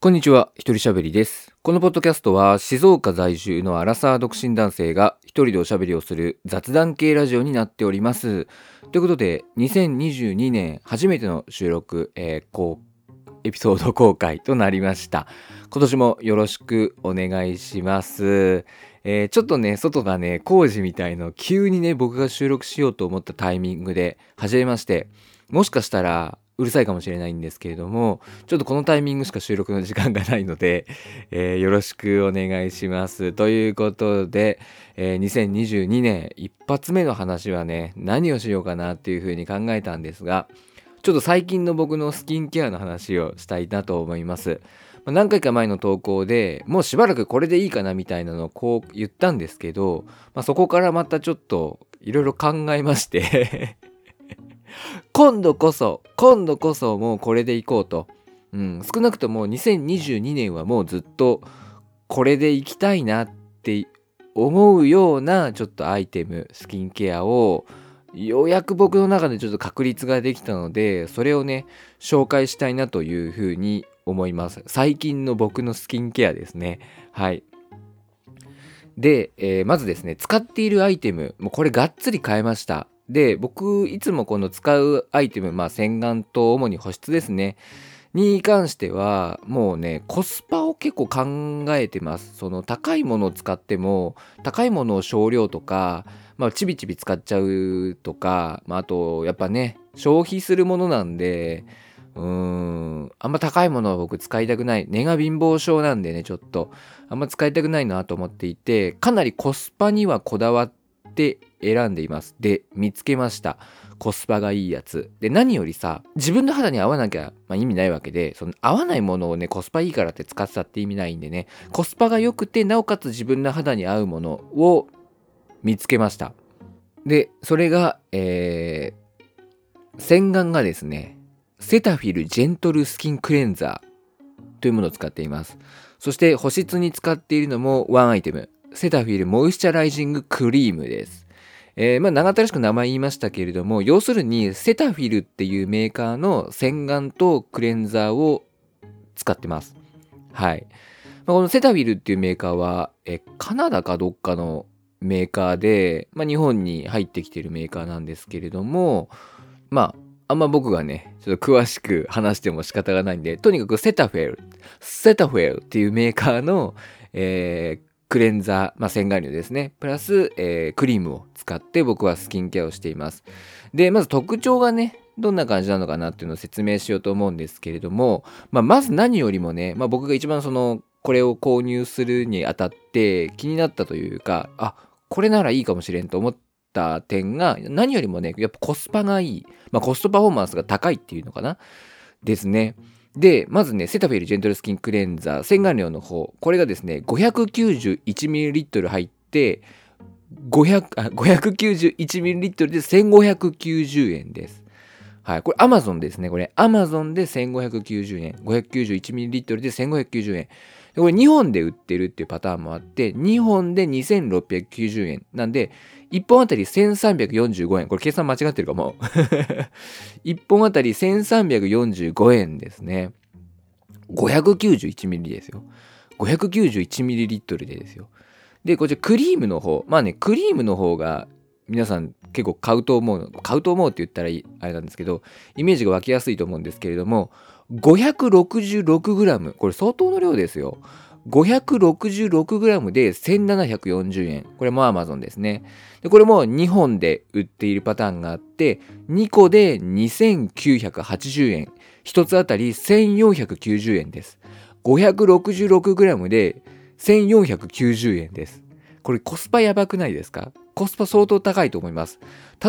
こんにちは、一人喋りです。このポッドキャストは静岡在住のアラサー独身男性が一人でおしゃべりをする雑談系ラジオになっております。ということで、2022年初めての収録、えーエピソード公開となりました。今年もよろしくお願いします。えーちょっとね、外がね、工事みたいの急にね、僕が収録しようと思ったタイミングで始めまして、もしかしたらうるさいかもしれないんですけれども、ちょっとこのタイミングしか収録の時間がないので、えーよろしくお願いします。ということで、えー2022年一発目の話はね、何をしようかなっていうふうに考えたんですが、ちょっと最近の僕のスキンケアの話をしたいなと思います。何回か前の投稿でもうしばらくこれでいいかなみたいなのをこう言ったんですけど、まあ、そこからまたちょっといろいろ考えまして 今度こそ今度こそもうこれでいこうと、うん、少なくとも2022年はもうずっとこれでいきたいなって思うようなちょっとアイテムスキンケアをようやく僕の中でちょっと確立ができたのでそれをね紹介したいなというふうに思います。最近の僕のスキンケアですね。はい。で、えーまずですね使っているアイテムもうこれがっつり変えました。で僕いつもこの使うアイテムまあ洗顔と主に保湿ですね。に関してはもうねコスパを結構考えてます。その高いものを使っても高いものを少量とかまあちびちび使っちゃうとか、まあ、あとやっぱね消費するものなんでうーんあんま高いものは僕使いたくない。根が貧乏症なんでねちょっと。あんま使いたくないなと思っていてかなりコスパにはこだわって選んでいます。で見つけました。コスパがいいやつ。で何よりさ自分の肌に合わなきゃ、まあ、意味ないわけでその合わないものをねコスパいいからって使ってたって意味ないんでね。コスパが良くてなおかつ自分の肌に合うものを見つけました。でそれがえー洗顔がですねセタフィルジェントルスキンクレンザーというものを使っています。そして保湿に使っているのもワンアイテム。セタフィルモイスチャライジングクリームです。えーまあ長ったらしく名前言いましたけれども要するにセタフィルっていうメーカーの洗顔とクレンザーを使ってます。はい、まあこのセタフィルっていうメーカーはえカナダかどっかのメーカーで、まあ、日本に入ってきてるメーカーなんですけれどもまああんま僕がねちょっと詳しく話しても仕方がないんでとにかくセタフェルセタフェルっていうメーカーの、えークレンザー、まあ、洗顔料ですね。プラス、えークリームを使って僕はスキンケアをしています。でまず特徴がねどんな感じなのかなっていうのを説明しようと思うんですけれども、まあ、まず何よりもね、まあ、僕が一番そのこれを購入するにあたって気になったというかあこれならいいかもしれんと思った点が何よりもねやっぱコスパがいい、まあ、コストパフォーマンスが高いっていうのかな。ですね。でまずねセタフェルジェントルスキンクレンザー洗顔料の方これがですね 591ml 入って500あ 591ml で1590円ですはい、これ Amazon ですね。これ Amazon で1590円。591ml で1590円。これ2本で売ってるっていうパターンもあって、2本で2690円。なんで、1本あたり1345円。これ計算間違ってるかも。1本あたり1345円ですね。591ml ですよ。591ml でですよ。で、こちらクリームの方。まあね、クリームの方が皆さん結構買うと思う買うと思うって言ったらあれなんですけどイメージが湧きやすいと思うんですけれども 566g これ相当の量ですよ 566g で1740円これも Amazon ですねでこれも2本で売っているパターンがあって2個で2980円1つあたり1490円です 566g で1490円ですこれコスパやばくないですか？コスパ相当高いと思います。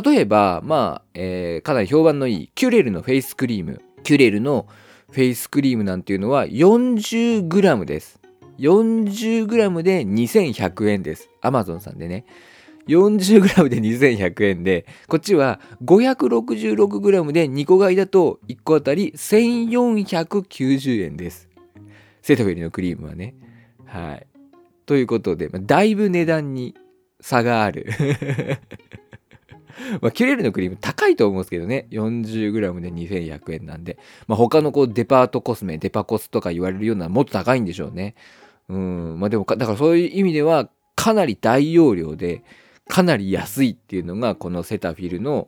例えば、まあ、えーかなり評判のいいキュレルのフェイスクリーム。キュレルのフェイスクリームなんていうのは 40g です。40g で2100円です。アマゾンさんでね。40g で2100円で、こっちは 566g で2個買いだと1個あたり1490円です。セトフェリのクリームはね。はい。ということで、だいぶ値段に差がある まあ、キュレルのクリーム高いと思うんですけどね。40g で2100円なんで。まあ、他のこうデパートコスメ、デパコスとか言われるようなもっと高いんでしょうね。うん。まあでも、だからそういう意味では、かなり大容量で、かなり安いっていうのが、このセタフィルの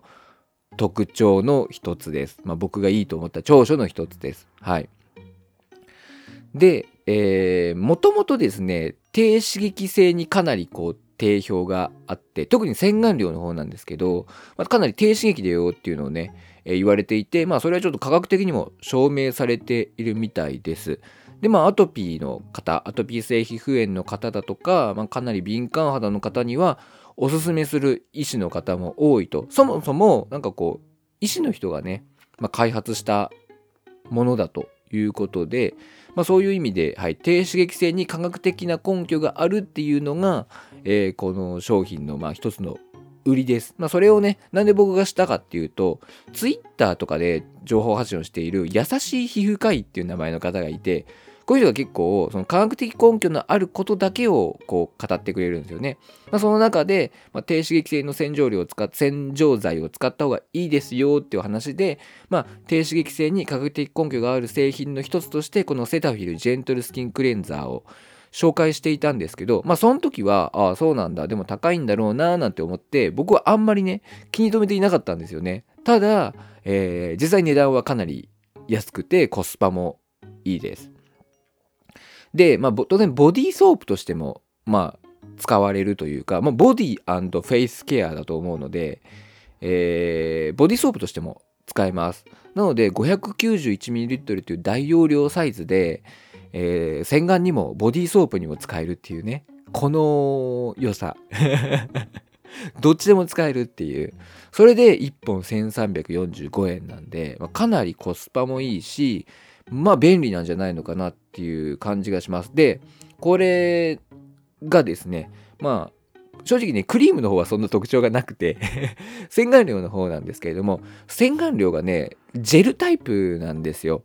特徴の一つです。まあ、僕がいいと思った長所の一つです。はい。で、えー、もともとですね、低刺激性にかなりこう定評があって、特に洗顔料の方なんですけど、まあ、かなり低刺激だよっていうのをね、えー、言われていて、まあそれはちょっと科学的にも証明されているみたいです。で、まあアトピーの方、アトピー性皮膚炎の方だとか、まあ、かなり敏感肌の方には、おすすめする医師の方も多いと。そもそも、なんかこう、医師の人がね、まあ、開発したものだということで、まあ、そういう意味で、はい、低刺激性に科学的な根拠があるっていうのが、えー、この商品のまあ一つの売りです。まあ、それをね、なんで僕がしたかっていうと、ツイッターとかで情報発信をしている優しい皮膚科医っていう名前の方がいて、こういう人が結構その科学的根拠のあることだけをこう語ってくれるんですよね。まあ、その中で、まあ、低刺激性の洗浄料を使っ洗浄剤を使った方がいいですよっていう話で、まあ、低刺激性に科学的根拠がある製品の一つとしてこのセタフィルジェントルスキンクレンザーを紹介していたんですけど、まあその時は、ああ、そうなんだ、でも高いんだろうな、なんて思って、僕はあんまりね、気に留めていなかったんですよね。ただ、えー、実際値段はかなり安くてコスパもいいです。で、まあ、当然ボディーソープとしても、まあ、使われるというか、まあ、ボディフェイスケアだと思うので、えー、ボディーソープとしても使えます。なので 591ml という大容量サイズで、えー、洗顔にもボディーソープにも使えるっていうねこの良さ どっちでも使えるっていうそれで1本1345円なんで、まあ、かなりコスパもいいしまあ便利なんじゃないのかなっていう感じがします。で、これがですね、まあ正直ね、クリームの方はそんな特徴がなくて 洗顔料の方なんですけれども、洗顔料がね、ジェルタイプなんですよ。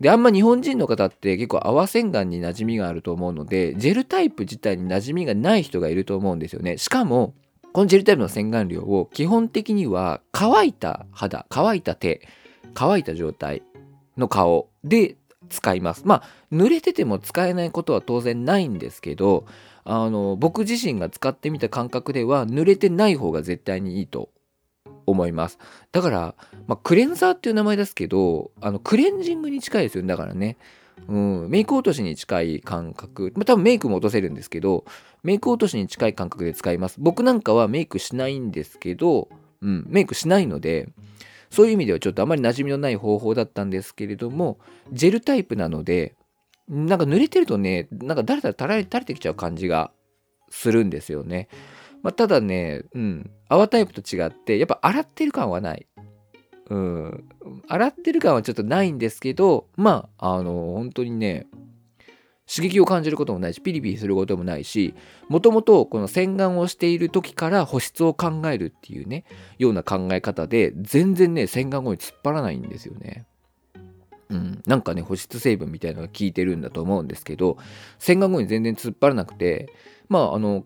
で、あんま日本人の方って結構泡洗顔に馴染みがあると思うので、ジェルタイプ自体に馴染みがない人がいると思うんですよね。しかも、このジェルタイプの洗顔料を基本的には乾いた肌、乾いた手、乾いた状態の顔で使います。まあ濡れてても使えないことは当然ないんですけどあの僕自身が使ってみた感覚では濡れてない方が絶対にいいと思います。だから、まあ、クレンザーっていう名前ですけどあのクレンジングに近いですよねだからね。うん、メイク落としに近い感覚、まあ、多分メイクも落とせるんですけどメイク落としに近い感覚で使います僕なんかはメイクしないんですけど、うん、メイクしないのでそういう意味ではちょっとあまり馴染みのない方法だったんですけれども、ジェルタイプなので、なんか濡れてるとね、なんか誰だ垂れ垂れてきちゃう感じがするんですよね。まあ、ただね、うん、泡タイプと違って、やっぱ洗ってる感はない。うん、洗ってる感はちょっとないんですけど、まあ、あの、本当にね、刺激を感じることもないしピリピリすることもないしもともとこの洗顔をしている時から保湿を考えるっていうねような考え方で全然ね洗顔後に突っ張らないんですよね。うん、なんかね保湿成分みたいなのが効いてるんだと思うんですけど洗顔後に全然突っ張らなくてまああの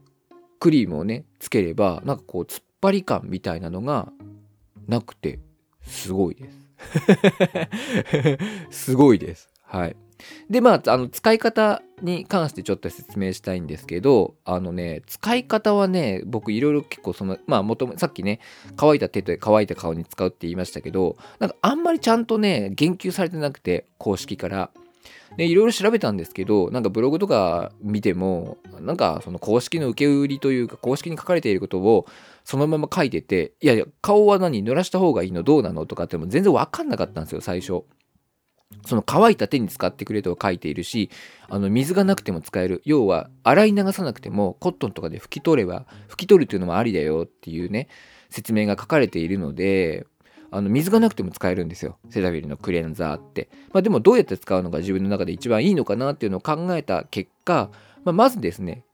クリームをねつければなんかこう突っ張り感みたいなのがなくてすごいです。すごいです。はい。で、まあ、あの、使い方に関してちょっと説明したいんですけど、あのね、使い方はね、僕いろいろ結構その、まあ、もとも、さっきね、乾いた手と乾いた顔に使うって言いましたけど、なんかあんまりちゃんとね、言及されてなくて、公式から。で、いろいろ調べたんですけど、なんかブログとか見ても、なんかその公式の受け売りというか、公式に書かれていることをそのまま書いてて、いやいや、顔は何濡らした方がいいのどうなのとかっても全然わかんなかったんですよ、最初。その乾いた手に使ってくれと書いているしあの水がなくても使える。要は洗い流さなくてもコットンとかで拭き取れば拭き取るというのもありだよっていうね説明が書かれているのであの水がなくても使えるんですよ。セダビルのクレンザーって、まあ、でもどうやって使うのが自分の中で一番いいのかなっていうのを考えた結果、まあ、まずですね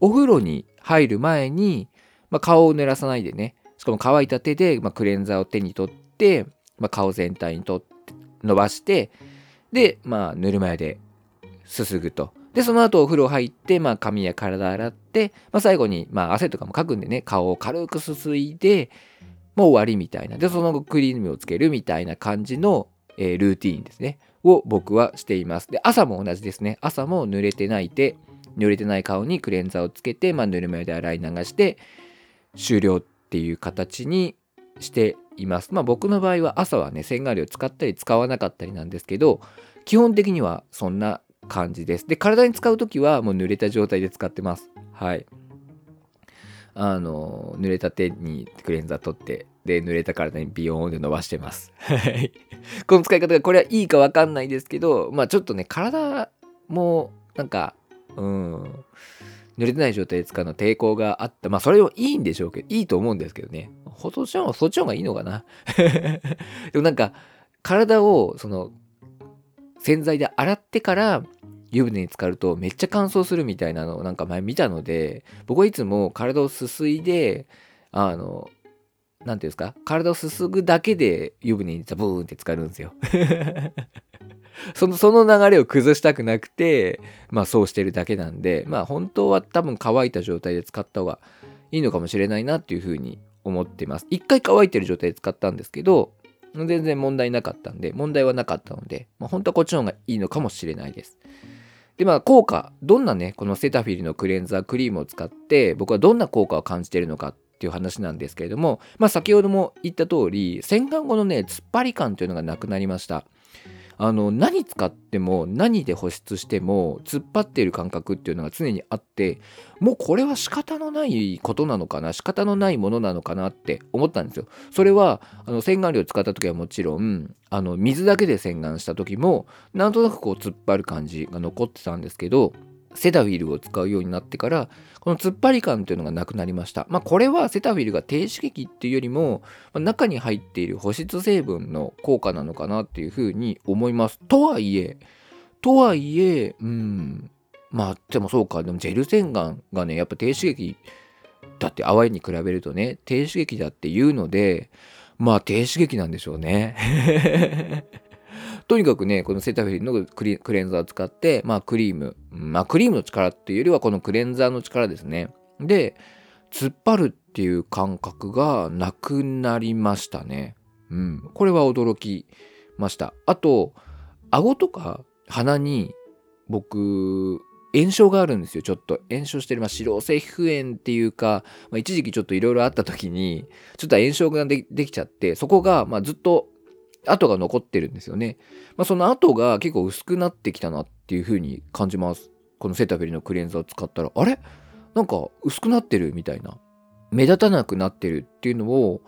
お風呂に入る前に、まあ、顔を濡らさないでねしかも乾いた手で、まクレンザーを手に取って、ま顔全体に取って伸ばしてでまあぬるま湯ですすぐとで、その後お風呂入って、まあ髪や体洗って、まあ最後に、まあ汗とかもかくんでね、顔を軽くすすいで、もう終わりみたいな。で、その後クリームをつけるみたいな感じの、えー、ルーティーンですね。を僕はしています。で、朝も同じですね。朝も濡れてないで、濡れてない顔にクレンザーをつけて、まあ、ぬるま湯で洗い流して終了っていう形にしています。まあ僕の場合は朝はね洗顔料使ったり使わなかったりなんですけど基本的にはそんな感じです。で体に使う時はもう濡れた状態で使ってます。はい。あの濡れた手にクレンザー取ってで濡れた体にビヨーンで伸ばしてます。はい。この使い方がこれはいいかわかんないですけどまあちょっとね体もなんかうん濡れてない状態で使うの抵抗があった。まあそれもいいんでしょうけど、いいと思うんですけどね。ほとちろん、そっちの方がいいのかな？でもなんか、体を、その、洗剤で洗ってから湯船に浸かるとめっちゃ乾燥するみたいなのをなんか前見たので、僕はいつも体をすすいで、あの、何ていうんですか、体をすすぐだけで湯船にザブーンって浸かるんですよ。その、その流れを崩したくなくて、まあそうしてるだけなんで、まあ本当は多分乾いた状態で使った方がいいのかもしれないなっていうふうに思ってます。一回乾いてる状態で使ったんですけど、全然問題なかったんで、問題はなかったので、まあ、本当はこっちの方がいいのかもしれないです。で、まあ効果、どんなね、このセタフィルのクレンザークリームを使って、僕はどんな効果を感じているのかっていう話なんですけれども、まあ先ほども言った通り、洗顔後のね、突っ張り感というのがなくなりました。あの何使っても何で保湿しても突っ張っている感覚っていうのが常にあってもうこれは仕方のないことなのかな仕方のないものなのかなって思ったんですよ。それはあの洗顔料使った時はもちろんあの水だけで洗顔した時もなんとなくこう突っ張る感じが残ってたんですけどセダフィルを使うようになってからこの突っ張り感というのがなくなりました。まあこれはセタフィルが低刺激っていうよりも、まあ、中に入っている保湿成分の効果なのかなっていうふうに思います。とはいえ、とはいえ、うん、まあでもそうか、でもジェル洗顔がね、やっぱ低刺激だって淡いに比べるとね、低刺激だって言うので、まあ低刺激なんでしょうね。とにかくね、このセタフィルのクレンザーを使って、まあクリーム、まあクリームの力っていうよりはこのクレンザーの力ですね。で、突っ張るっていう感覚がなくなりましたね。うん。これは驚きました。あと、顎とか鼻に僕、炎症があるんですよ。ちょっと炎症してる。まあ、脂漏性皮膚炎っていうか、まあ、一時期ちょっといろいろあった時に、ちょっと炎症ができちゃって、そこが、まあ、ずっと跡が残ってるんですよね。まあ、その跡が結構薄くなってきたなっていう風に感じます。このセタフェリのクレンザーを使ったら、あれ？なんか薄くなってるみたいな。目立たなくなってるっていうのを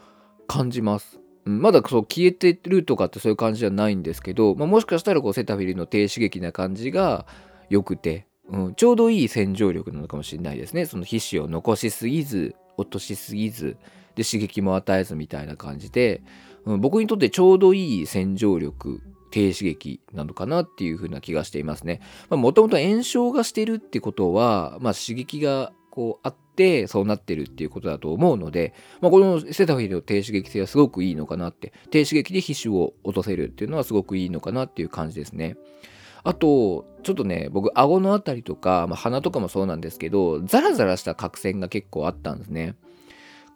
感じます。まだそう消えてるとかってそういう感じじゃないんですけど、まあ、もしかしたらこうセタフィルの低刺激な感じが良くて、うん、ちょうどいい洗浄力なのかもしれないですね。その皮脂を残しすぎず、落としすぎず、で刺激も与えずみたいな感じで、うん、僕にとってちょうどいい洗浄力低刺激なのかなっていう風な気がしていますね。もともと炎症がしてるってことは、まあ、刺激がこうあってそうなってるっていうことだと思うので、まあ、このセタフィルの低刺激性はすごくいいのかなって低刺激で皮脂を落とせるっていうのはすごくいいのかなっていう感じですね。あと、ちょっとね、僕、顎のあたりとか、まあ、鼻とかもそうなんですけど、ザラザラした角栓が結構あったんですね。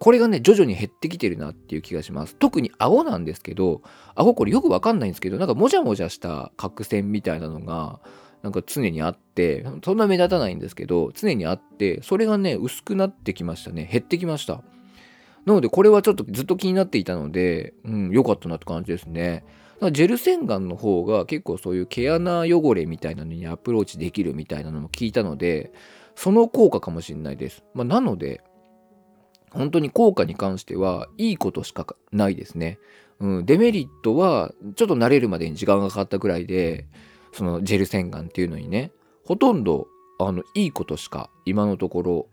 これがね、徐々に減ってきてるなっていう気がします。特に顎なんですけど、顎これよくわかんないんですけど、なんかもじゃもじゃした角栓みたいなのが、なんか常にあって、そんな目立たないんですけど、常にあって、それがね、薄くなってきましたね。減ってきました。なので、これはちょっとずっと気になっていたので、うん、良かったなって感じですね。ジェル洗顔の方が結構そういう毛穴汚れみたいなのにアプローチできるみたいなのも聞いたので、その効果かもしれないです。まあ、なので、本当に効果に関してはいいことしかないですね。うん、デメリットはちょっと慣れるまでに時間がかかったくらいでそのジェル洗顔っていうのにねほとんどあのいいことしか今のところ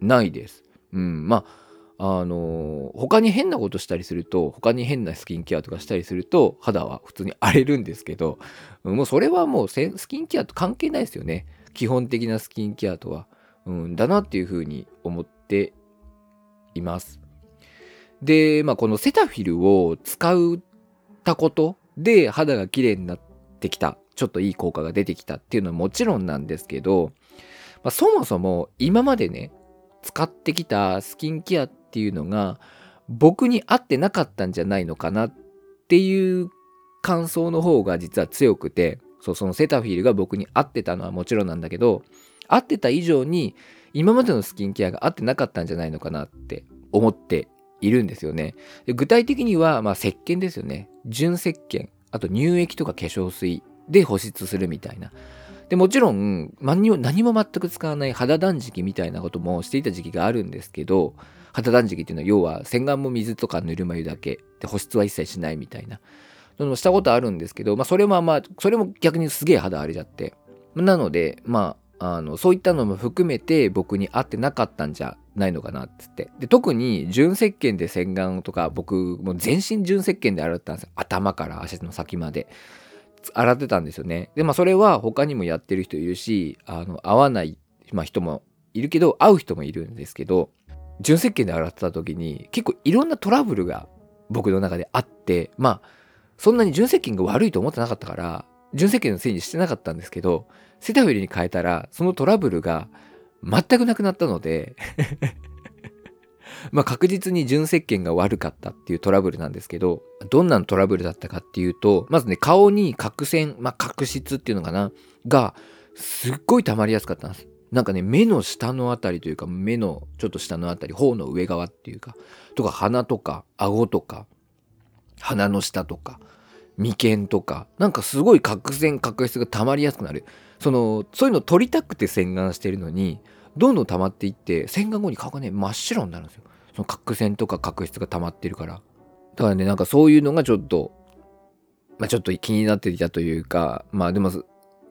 ないです。うん、まああの他に変なことしたりすると他に変なスキンケアとかしたりすると肌は普通に荒れるんですけどもうそれはもうスキンケアと関係ないですよね基本的なスキンケアとは、うん、だなっていうふうに思っています。で、まあ、このセタフィルを使ったことで肌が綺麗になってきたちょっといい効果が出てきたっていうのはもちろんなんですけど、まあ、そもそも今までね使ってきたスキンケアっていうのが僕に合ってなかったんじゃないのかなっていう感想の方が実は強くてそうそのセタフィルが僕に合ってたのはもちろんなんだけど合ってた以上に今までのスキンケアが合ってなかったんじゃないのかなって思っているんですよね。具体的には、まあ、石鹸ですよね。純石鹸、あと乳液とか化粧水で保湿するみたいな。でもちろん何も何も全く使わない肌断食みたいなこともしていた時期があるんですけど肌断食っていうのは要は洗顔も水とかぬるま湯だけで保湿は一切しないみたいなのしたことあるんですけど、まあ、それもまあそれも逆にすげえ肌荒れちゃってなのでまああのそういったのも含めて僕に合ってなかったんじゃないのかなっつって。で特に純石鹸で洗顔とか僕もう全身純石鹸で洗ったんですよ。頭から足の先まで。洗ってたんですよね。でまあそれは他にもやってる人いるしあの合わない、まあ、人もいるけど合う人もいるんですけど純石鹸で洗ってた時に結構いろんなトラブルが僕の中であってまあそんなに純石鹸が悪いと思ってなかったから純石鹸のせいにしてなかったんですけどセタフィルに変えたらそのトラブルが全くなくなったので ま確実に純石鹸が悪かったっていうトラブルなんですけどどんなトラブルだったかっていうとまずね顔に角栓まあ角質っていうのかながすっごい溜まりやすかったんです。なんかね目の下のあたりというか目のちょっと下のあたり頬の上側っていうかとか鼻とか顎とか鼻の下とか眉間とかなんかすごい角栓角質が溜まりやすくなる。そのそういうのを取りたくて洗顔してるのにどんどん溜まっていって洗顔後に顔がね真っ白になるんですよその角栓とか角質が溜まってるからだからねなんかそういうのがちょっとまあちょっと気になっていたというかまあでも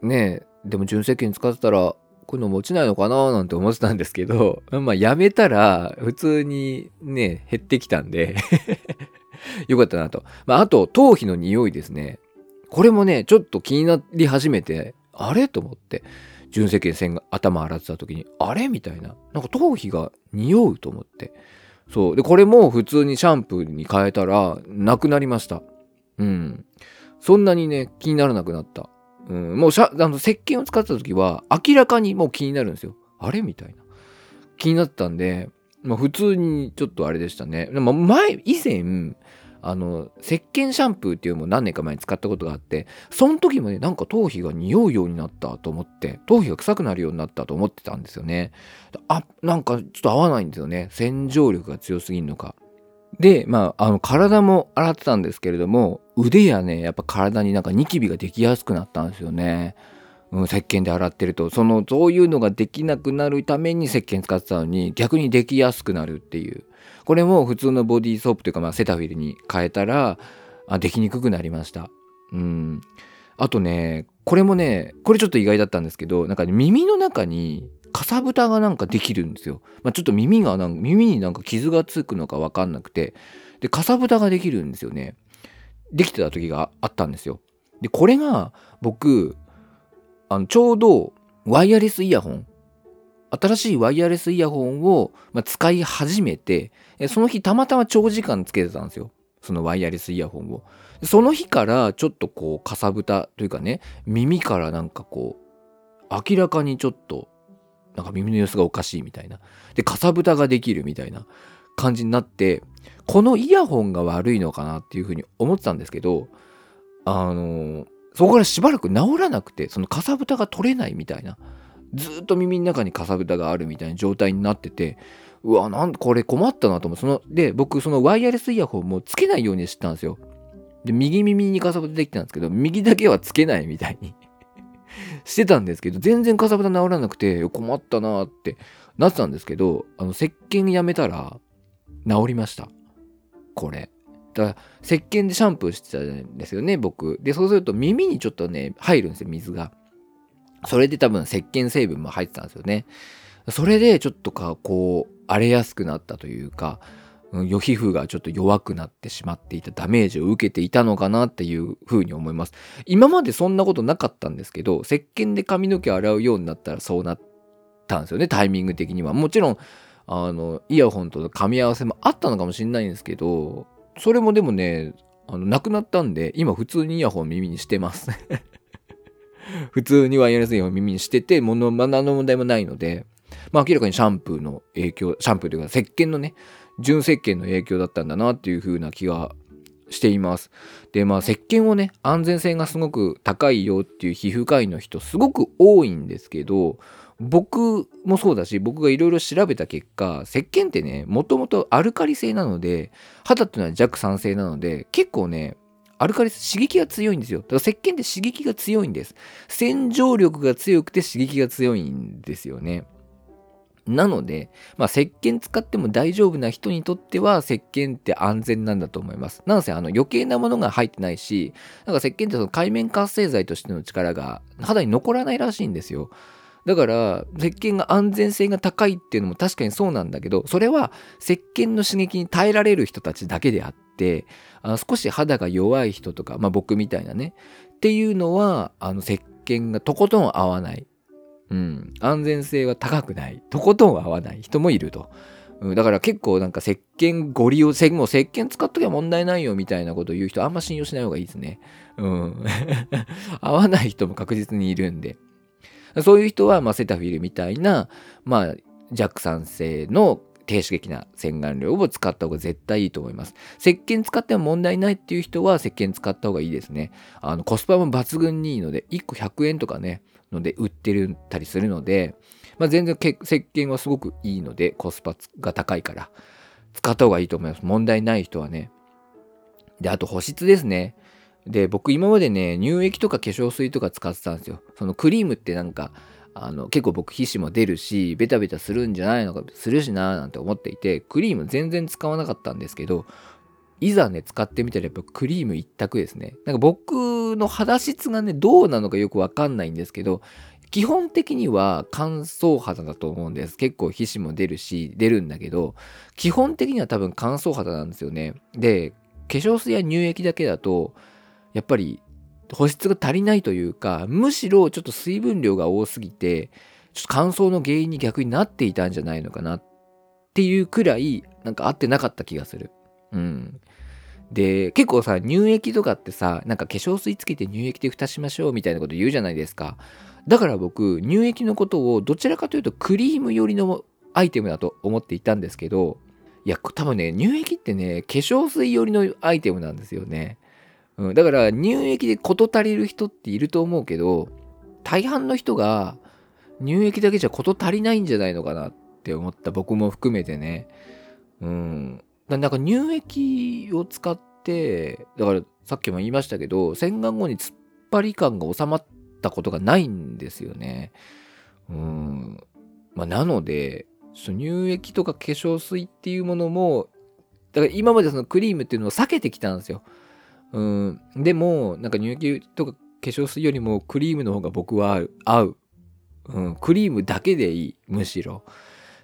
ねでも純石鹸使ってたらこういうのも落ちないのかななんて思ってたんですけど まあやめたら普通にね減ってきたんで よかったなと。まあ、あと、頭皮の匂いですね。これもね、ちょっと気になり始めて、あれ？と思って、純石鹸線が頭洗ってた時に、あれ？みたいな。なんか頭皮が匂うと思って。そう。で、これも普通にシャンプーに変えたら、なくなりました。うん。そんなにね、気にならなくなった。うん。もうしゃ、あの、石鹸を使ってた時は、明らかにもう気になるんですよ。あれ？みたいな。気になったんで、まあ、普通にちょっとあれでしたね。でも前、以前、あの、石鹸シャンプーっていうのも何年か前に使ったことがあって、その時もね、なんか頭皮が匂うようになったと思って、頭皮が臭くなるようになったと思ってたんですよね。あ、なんかちょっと合わないんですよね。洗浄力が強すぎるのか。で、まあ、あの、体も洗ってたんですけれども、腕やね、やっぱ体になんかニキビができやすくなったんですよね。うん、石鹸で洗ってるとそのそういうのができなくなるために石鹸使ってたのに逆にできやすくなるっていうこれも普通のボディーソープというか、まあ、セタフィルに変えたらあできにくくなりました。うん。あとねこれもねこれちょっと意外だったんですけどなんか、ね、耳の中にかさぶたがなんかできるんですよ、まあ、ちょっと耳がなんか耳になんか傷がつくのか分かんなくてでかさぶたができるんですよね。できてた時があったんですよ。でこれが僕あのちょうどワイヤレスイヤホン新しいワイヤレスイヤホンを、ま使い始めてその日たまたま長時間つけてたんですよ。そのワイヤレスイヤホンを。その日からちょっとこうかさぶたというかね耳からなんかこう明らかにちょっとなんか耳の様子がおかしいみたいな。でかさぶたができるみたいな感じになってこのイヤホンが悪いのかなっていうふうに思ってたんですけどあのそこからしばらく治らなくてそのかさぶたが取れないみたいな。ずっと耳の中にかさぶたがあるみたいな状態になっててうわなんこれ困ったなと思ってそので僕そのワイヤレスイヤホンもつけないようにしてたんですよ。で右耳にかさぶたできたんですけど右だけはつけないみたいに してたんですけど全然かさぶた治らなくて困ったなってなってたんですけどあの石鹸やめたら治りました。これ。だから石鹸でシャンプーしてたんですよね僕。でそうすると耳にちょっとね入るんですよ水が。それで多分石鹸成分も入ってたんですよね。それでちょっとかこう荒れやすくなったというか予皮膚がちょっと弱くなってしまっていたダメージを受けていたのかなっていうふうに思います。今までそんなことなかったんですけど石鹸で髪の毛洗うようになったらそうなったんですよねタイミング的には。もちろんあのイヤホンとの噛み合わせもあったのかもしれないんですけどそれもでもね、あの、なくなったんで、今普通にイヤホン耳にしてます。普通にワイヤレスイヤホン耳にしてて、もの、まあ、何の問題もないので、まあ明らかにシャンプーの影響、シャンプーというか石鹸のね、純石鹸の影響だったんだなっていう風な気がしています。で、まあ石鹸をね、安全性がすごく高いよっていう皮膚科医の人すごく多いんですけど、僕もそうだし、僕がいろいろ調べた結果、石鹸ってね、もともとアルカリ性なので、肌っていうのは弱酸性なので、結構ね、アルカリ刺激が強いんですよ。だから石鹸って刺激が強いんです。洗浄力が強くて刺激が強いんですよね。なので、まあ、石鹸使っても大丈夫な人にとっては石鹸って安全なんだと思います。なんせあの余計なものが入ってないし、なんか石鹸ってその海面活性剤としての力が肌に残らないらしいんですよ。だから石鹸が安全性が高いっていうのも確かにそうなんだけどそれは石鹸の刺激に耐えられる人たちだけであってあの少し肌が弱い人とか、まあ、僕みたいなね。っていうのはあの石鹸がとことん合わない。うん、安全性は高くない。とことん合わない。人もいると、うん、だから結構なんか石鹸ご利用もう石鹸使っときゃ問題ないよみたいなことを言う人あんま信用しない方がいいですね。うん。合わない人も確実にいるんで。そういう人は、まあ、セタフィルみたいな、まあ、弱酸性の低刺激な洗顔料を使った方が絶対いいと思います。石鹸使っても問題ないっていう人は石鹸使った方がいいですね。あのコスパも抜群にいいので、1個100円とかね、ので売ってるたりするので、まあ、全然石鹸はすごくいいのでコスパが高いから使った方がいいと思います問題ない人はねであと保湿ですねで僕今までね乳液とか化粧水とか使ってたんですよ。そのクリームってなんかあの結構僕皮脂も出るしベタベタするんじゃないのかするしなーなんて思っていてクリーム全然使わなかったんですけどいざね使ってみたらやっぱクリーム一択ですね。なんか僕の肌質がねどうなのかよくわかんないんですけど基本的には乾燥肌だと思うんです。結構皮脂も出るし出るんだけど基本的には多分乾燥肌なんですよね。で化粧水や乳液だけだとやっぱり保湿が足りないというかむしろちょっと水分量が多すぎてちょっと乾燥の原因に逆になっていたんじゃないのかなっていうくらいなんか合ってなかった気がするうん。で、結構さ、乳液とかってさ、なんか化粧水つけて乳液で蓋しましょうみたいなこと言うじゃないですか。だから僕、乳液のことをどちらかというとクリーム寄りのアイテムだと思っていたんですけど、いや、多分ね、乳液ってね、化粧水寄りのアイテムなんですよね。うん、だから乳液で事足りる人っていると思うけど、大半の人が乳液だけじゃ事足りないんじゃないのかなって思った僕も含めてね。うん。なんか乳液を使ってだからさっきも言いましたけど洗顔後に突っ張り感が収まったことがないんですよね。うんまあ、なので乳液とか化粧水っていうものもだから今までそのクリームっていうのを避けてきたんですよ。うんでもなんか乳液とか化粧水よりもクリームの方が僕は合う。うん、クリームだけでいいむしろ。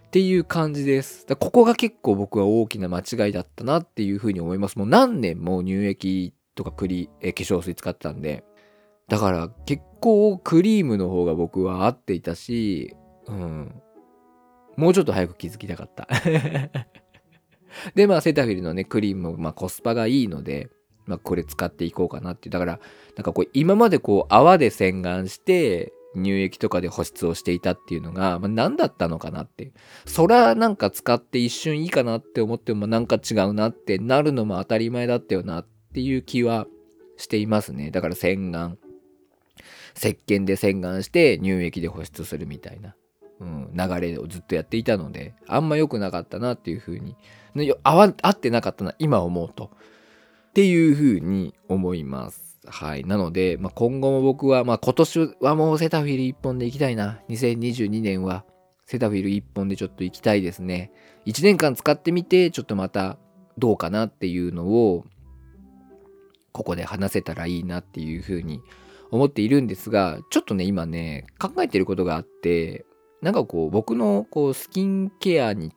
っていう感じです。ここが結構僕は大きな間違いだったなっていうふうに思います。もう何年も乳液とかクリえ化粧水使ってたんで。だから結構クリームの方が僕は合っていたし、うん。もうちょっと早く気づきたかった。で、まあセタフィルのね、クリームもまあコスパがいいので、まあこれ使っていこうかなっていう。だから、なんかこう今までこう泡で洗顔して、乳液とかで保湿をしていたっていうのが、まあ、何だったのかなって。そらなんか使って一瞬いいかなって思ってもなんか違うなってなるのも当たり前だったよなっていう気はしていますね。だから洗顔。石鹸で洗顔して乳液で保湿するみたいな、うん、流れをずっとやっていたので、あんま良くなかったなっていうふうに、合ってなかったな、今思うと。っていうふうに思います。はい。なので、まあ、今後も僕は、まあ、今年はもうセタフィル1本で行きたいな。2022年はセタフィル1本でちょっと行きたいですね。1年間使ってみて、ちょっとまたどうかなっていうのを、ここで話せたらいいなっていうふうに思っているんですが、ちょっとね、今ね、考えてることがあって、なんかこう、僕のこうスキンケアに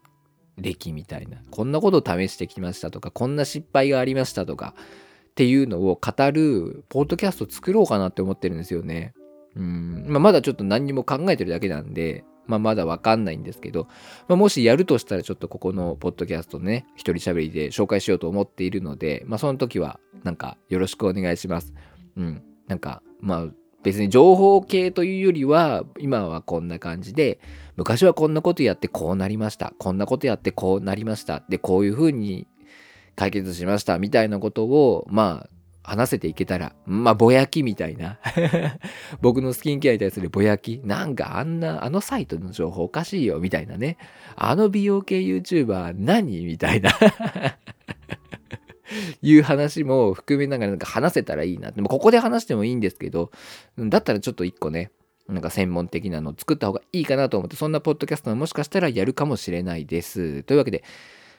歴みたいな、こんなことを試してきましたとか、こんな失敗がありましたとか、っていうのを語るポッドキャスト作ろうかなって思ってるんですよね。うん。まあ、まだちょっと何にも考えてるだけなんで、まあ、まだわかんないんですけど、まあ、もしやるとしたらちょっとここのポッドキャストね、一人喋りで紹介しようと思っているので、まあ、その時はなんかよろしくお願いします。うん。なんか、まあ、別に情報系というよりは今はこんな感じで昔はこんなことやってこうなりました。こんなことやってこうなりました。でこういうふうに解決しました。みたいなことをまあ話せていけたらまあぼやきみたいな。僕のスキンケアに対するぼやき。なんかあんなあのサイトの情報おかしいよ。みたいなね。あの美容系 YouTuber 何？みたいな。いう話も含めながらなんか話せたらいいな。でもここで話してもいいんですけど、だったらちょっと一個ね、なんか専門的なのを作った方がいいかなと思って、そんなポッドキャストももしかしたらやるかもしれないです。というわけで、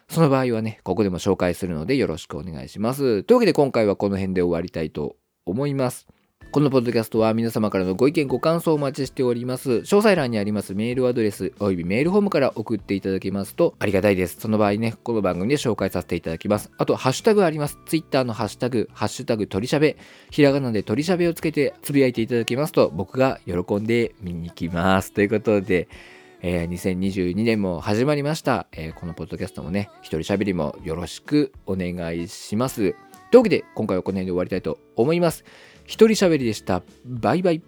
その場合はね、ここでも紹介するのでよろしくお願いします。というわけで今回はこの辺で終わりたいと思います。このポッドキャストは皆様からのご意見ご感想をお待ちしております。詳細欄にありますメールアドレスおよびメールフォームから送っていただけますとありがたいです。その場合ね、この番組で紹介させていただきます。あと、ハッシュタグあります。ツイッターのハッシュタグ、ハッシュタグ鳥しゃべ、ひらがなで鳥しゃべをつけてつぶやいていただけますと僕が喜んで見に行きます。ということで、えー、2022年も始まりました、えー、このポッドキャストもね、一人喋りもよろしくお願いします。というわけで、今回はこの辺で終わりたいと思います。一人喋りでした。バイバイ。